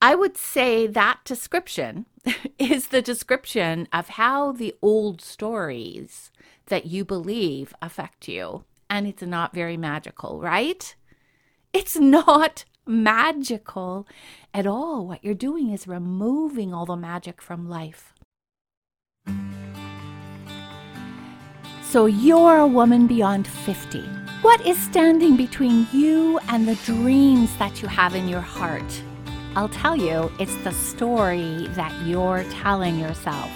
I would say that description is the description of how the old stories that you believe affect you. And it's not very magical, right? It's not magical at all. What you're doing is removing all the magic from life. So you're a woman beyond 50. What is standing between you and the dreams that you have in your heart? I'll tell you, it's the story that you're telling yourself.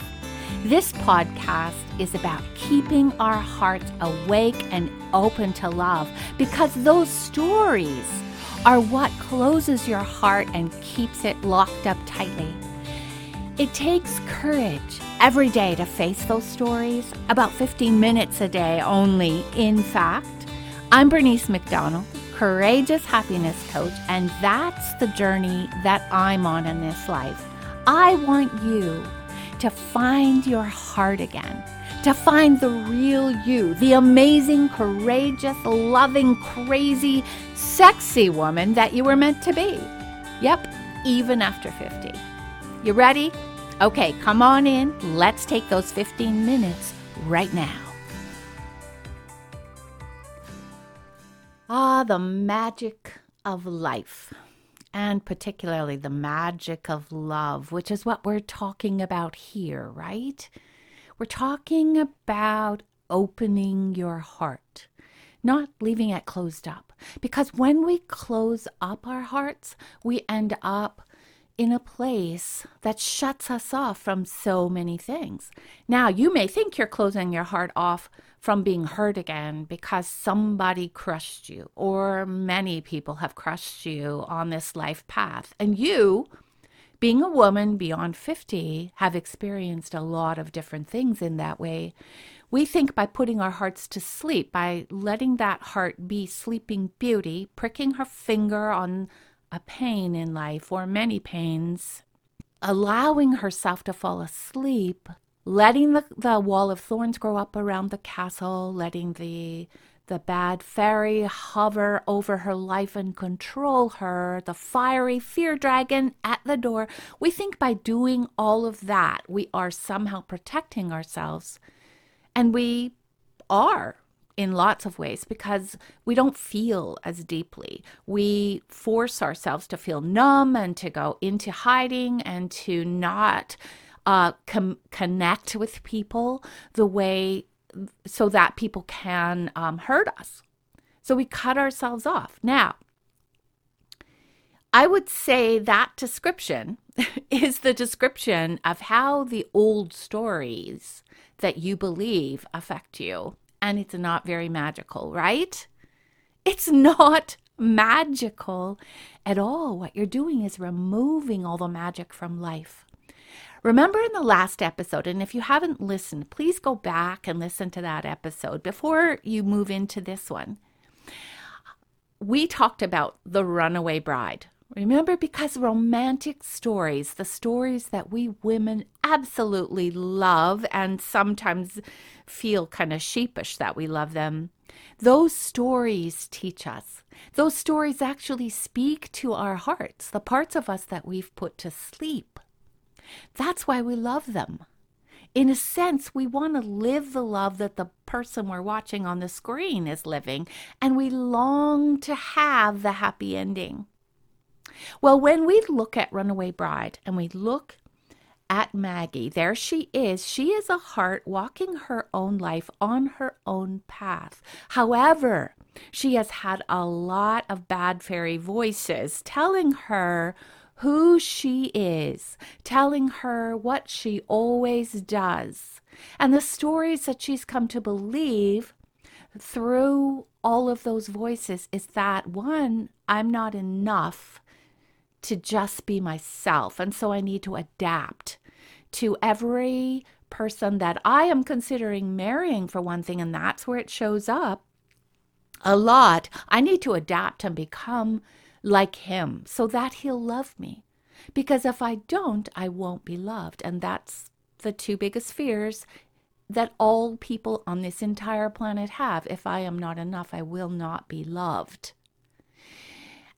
This podcast is about keeping our hearts awake and open to love because those stories are what closes your heart and keeps it locked up tightly. It takes courage every day to face those stories, about 15 minutes a day only, in fact. I'm Bernice McDonald, courageous happiness coach, and that's the journey that I'm on in this life. I want you to find your heart again, to find the real you, the amazing, courageous, loving, crazy, sexy woman that you were meant to be. Yep, even after 50. You ready? Okay, come on in. Let's take those 15 minutes right now. Ah, the magic of life and particularly the magic of love, which is what we're talking about here, right? We're talking about opening your heart, not leaving it closed up. Because when we close up our hearts, we end up in a place that shuts us off from so many things. Now, you may think you're closing your heart off from being hurt again because somebody crushed you, or many people have crushed you on this life path. And you, being a woman beyond 50, have experienced a lot of different things in that way. We think by putting our hearts to sleep, by letting that heart be sleeping beauty, pricking her finger on a pain in life or many pains, allowing herself to fall asleep, letting the, the wall of thorns grow up around the castle, letting the the bad fairy hover over her life and control her, the fiery fear dragon at the door. We think by doing all of that, we are somehow protecting ourselves. And we are in lots of ways because we don't feel as deeply. We force ourselves to feel numb and to go into hiding and to not uh, com- connect with people the way so that people can um, hurt us. So we cut ourselves off. Now, I would say that description is the description of how the old stories that you believe affect you and it's not very magical, right? It's not magical at all. What you're doing is removing all the magic from life. Remember in the last episode, and if you haven't listened, please go back and listen to that episode before you move into this one. We talked about the runaway bride. Remember, because romantic stories, the stories that we women absolutely love and sometimes feel kind of sheepish that we love them, those stories teach us. Those stories actually speak to our hearts, the parts of us that we've put to sleep. That's why we love them. In a sense, we want to live the love that the person we're watching on the screen is living, and we long to have the happy ending. Well, when we look at Runaway Bride and we look at Maggie, there she is. She is a heart walking her own life on her own path. However, she has had a lot of bad fairy voices telling her who she is, telling her what she always does. And the stories that she's come to believe through all of those voices is that one, I'm not enough to just be myself. And so I need to adapt to every person that I am considering marrying, for one thing, and that's where it shows up a lot. I need to adapt and become like him so that he'll love me. Because if I don't, I won't be loved. And that's the two biggest fears that all people on this entire planet have. If I am not enough, I will not be loved.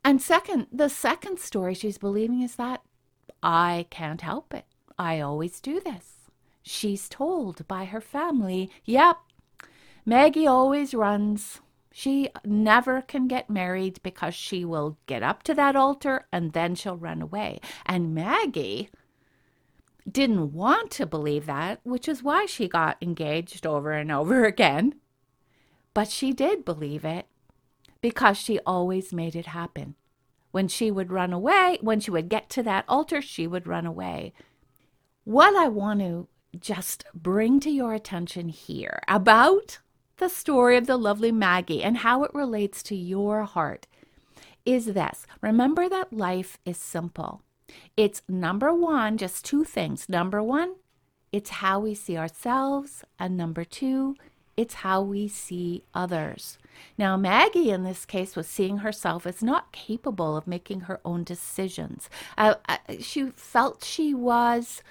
And second, the second story she's believing is that I can't help it. I always do this. She's told by her family, Yep, Maggie always runs. She never can get married because she will get up to that altar and then she'll run away. And Maggie didn't want to believe that, which is why she got engaged over and over again. But she did believe it because she always made it happen. When she would run away, when she would get to that altar, she would run away. What I want to just bring to your attention here about the story of the lovely Maggie and how it relates to your heart is this remember that life is simple. It's number one, just two things. Number one, it's how we see ourselves. And number two, it's how we see others. Now, Maggie in this case was seeing herself as not capable of making her own decisions. Uh, uh, she felt she was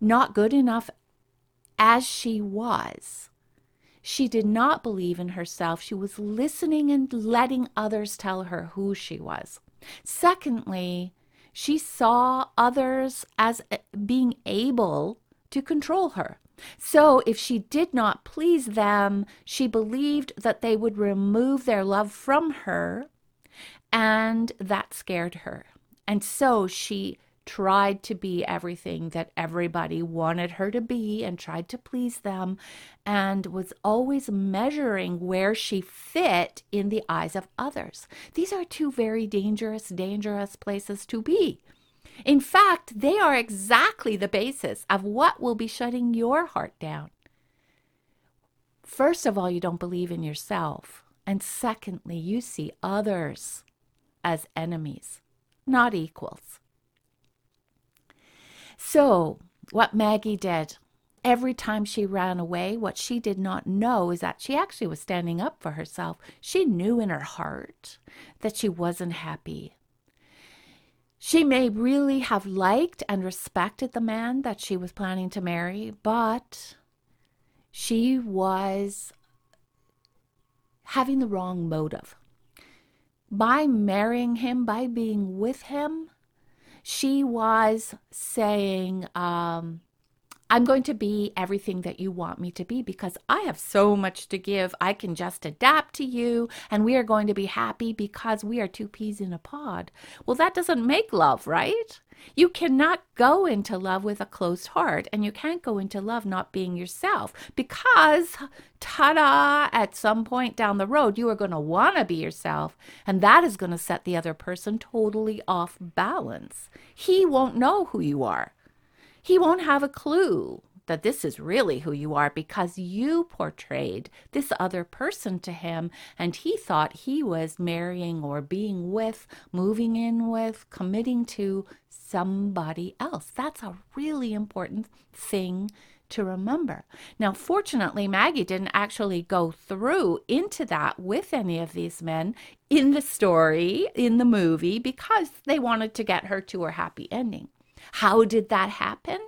not good enough as she was. She did not believe in herself. She was listening and letting others tell her who she was. Secondly, she saw others as uh, being able to control her. So if she did not please them, she believed that they would remove their love from her, and that scared her. And so she tried to be everything that everybody wanted her to be and tried to please them and was always measuring where she fit in the eyes of others. These are two very dangerous, dangerous places to be. In fact, they are exactly the basis of what will be shutting your heart down. First of all, you don't believe in yourself. And secondly, you see others as enemies, not equals. So, what Maggie did every time she ran away, what she did not know is that she actually was standing up for herself. She knew in her heart that she wasn't happy. She may really have liked and respected the man that she was planning to marry, but she was having the wrong motive. By marrying him, by being with him, she was saying, um, I'm going to be everything that you want me to be because I have so much to give. I can just adapt to you, and we are going to be happy because we are two peas in a pod. Well, that doesn't make love, right? You cannot go into love with a closed heart, and you can't go into love not being yourself because, ta da, at some point down the road, you are going to want to be yourself, and that is going to set the other person totally off balance. He won't know who you are he won't have a clue that this is really who you are because you portrayed this other person to him and he thought he was marrying or being with, moving in with, committing to somebody else. That's a really important thing to remember. Now, fortunately, Maggie didn't actually go through into that with any of these men in the story, in the movie, because they wanted to get her to her happy ending. How did that happen?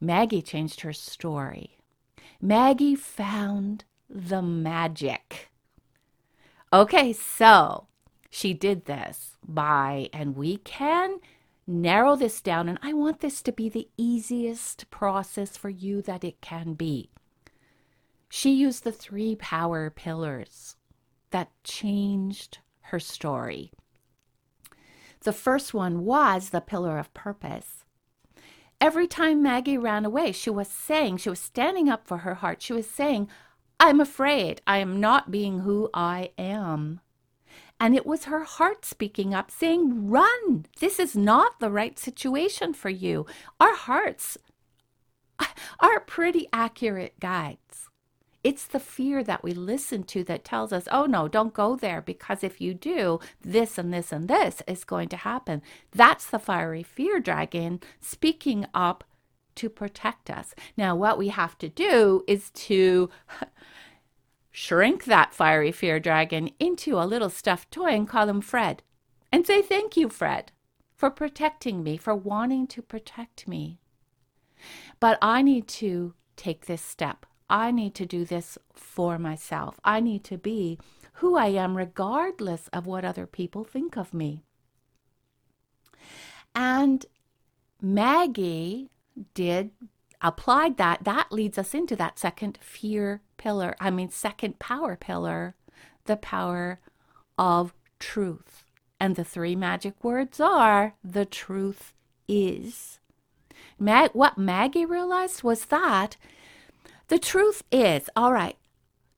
Maggie changed her story. Maggie found the magic. Okay, so she did this by, and we can narrow this down, and I want this to be the easiest process for you that it can be. She used the three power pillars that changed her story. The first one was the pillar of purpose. Every time Maggie ran away, she was saying, she was standing up for her heart. She was saying, I'm afraid I am not being who I am. And it was her heart speaking up, saying, Run! This is not the right situation for you. Our hearts are pretty accurate guides. It's the fear that we listen to that tells us, oh no, don't go there because if you do, this and this and this is going to happen. That's the fiery fear dragon speaking up to protect us. Now, what we have to do is to shrink that fiery fear dragon into a little stuffed toy and call him Fred and say, Thank you, Fred, for protecting me, for wanting to protect me. But I need to take this step. I need to do this for myself. I need to be who I am, regardless of what other people think of me. And Maggie did applied that. That leads us into that second fear pillar. I mean, second power pillar, the power of truth. And the three magic words are the truth is. Mag- what Maggie realized was that the truth is, all right,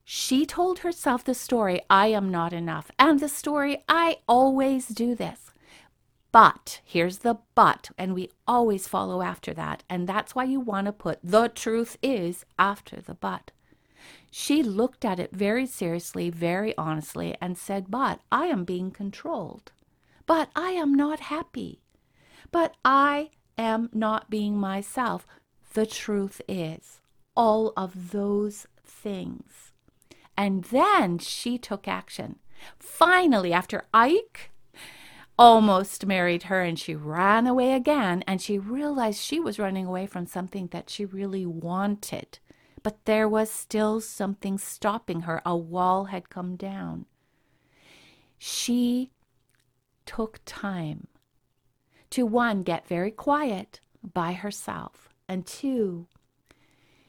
she told herself the story, I am not enough. And the story, I always do this. But here's the but, and we always follow after that. And that's why you want to put the truth is after the but. She looked at it very seriously, very honestly, and said, But I am being controlled. But I am not happy. But I am not being myself. The truth is all of those things. And then she took action. Finally, after Ike almost married her and she ran away again, and she realized she was running away from something that she really wanted. But there was still something stopping her. A wall had come down. She took time to one, get very quiet by herself, and two,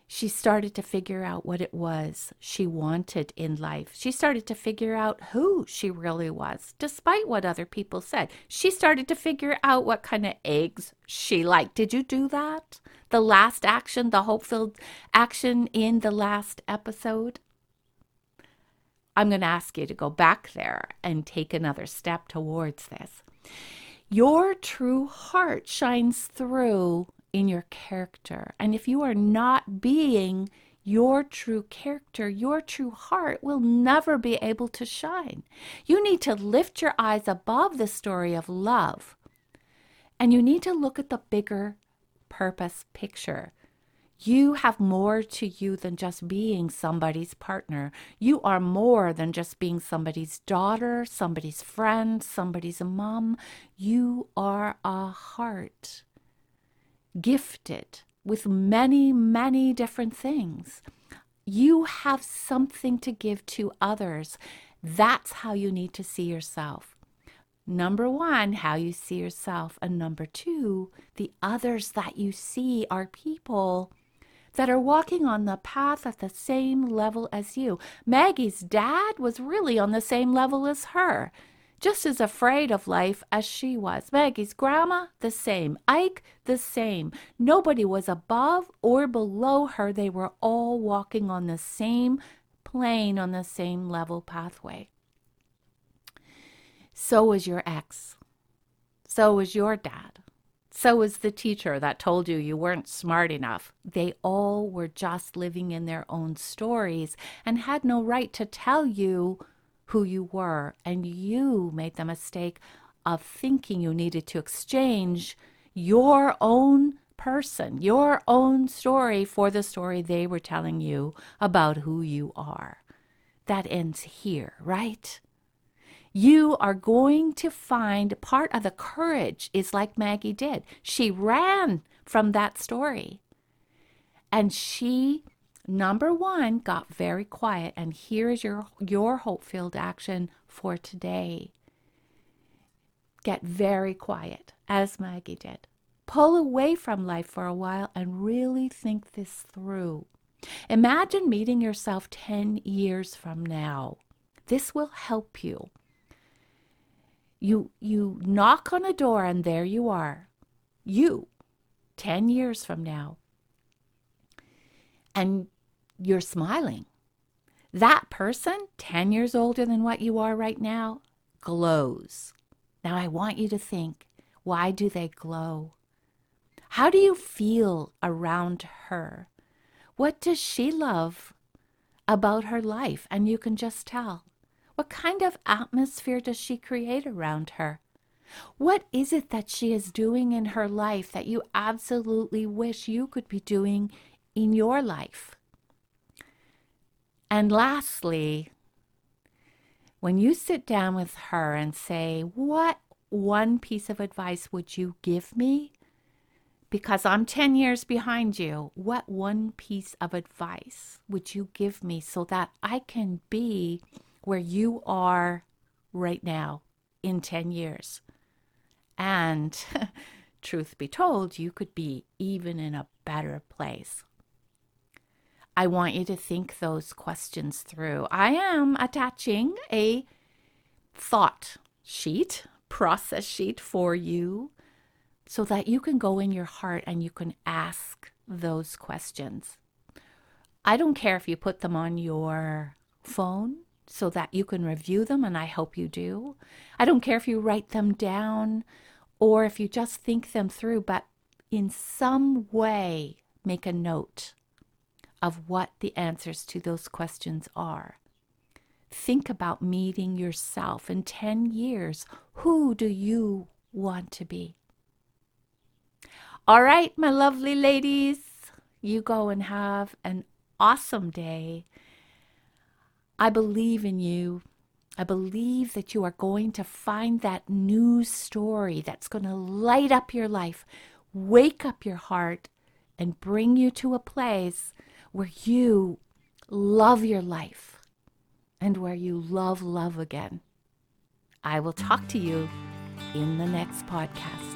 she started to figure out what it was she wanted in life. She started to figure out who she really was, despite what other people said. She started to figure out what kind of eggs she liked. Did you do that? The last action, the hope filled action in the last episode? I'm going to ask you to go back there and take another step towards this. Your true heart shines through in your character. And if you are not being your true character, your true heart will never be able to shine. You need to lift your eyes above the story of love and you need to look at the bigger purpose picture. You have more to you than just being somebody's partner. You are more than just being somebody's daughter, somebody's friend, somebody's mom. You are a heart gifted with many, many different things. You have something to give to others. That's how you need to see yourself. Number one, how you see yourself. And number two, the others that you see are people that are walking on the path at the same level as you. Maggie's dad was really on the same level as her just as afraid of life as she was. Maggie's grandma, the same. Ike, the same. Nobody was above or below her. They were all walking on the same plane, on the same level pathway. So was your ex. So was your dad. So was the teacher that told you you weren't smart enough. They all were just living in their own stories and had no right to tell you who you were, and you made the mistake of thinking you needed to exchange your own person, your own story for the story they were telling you about who you are. That ends here, right? You are going to find part of the courage is like Maggie did. She ran from that story. And she Number one, got very quiet, and here is your your hope filled action for today. Get very quiet, as Maggie did. Pull away from life for a while and really think this through. Imagine meeting yourself 10 years from now. This will help you. You you knock on a door and there you are. You 10 years from now. And you're smiling. That person, 10 years older than what you are right now, glows. Now, I want you to think why do they glow? How do you feel around her? What does she love about her life? And you can just tell. What kind of atmosphere does she create around her? What is it that she is doing in her life that you absolutely wish you could be doing in your life? And lastly, when you sit down with her and say, What one piece of advice would you give me? Because I'm 10 years behind you, what one piece of advice would you give me so that I can be where you are right now in 10 years? And truth be told, you could be even in a better place. I want you to think those questions through. I am attaching a thought sheet, process sheet for you so that you can go in your heart and you can ask those questions. I don't care if you put them on your phone so that you can review them, and I hope you do. I don't care if you write them down or if you just think them through, but in some way make a note of what the answers to those questions are. Think about meeting yourself in 10 years. Who do you want to be? All right, my lovely ladies, you go and have an awesome day. I believe in you. I believe that you are going to find that new story that's going to light up your life, wake up your heart, and bring you to a place where you love your life and where you love love again. I will talk to you in the next podcast.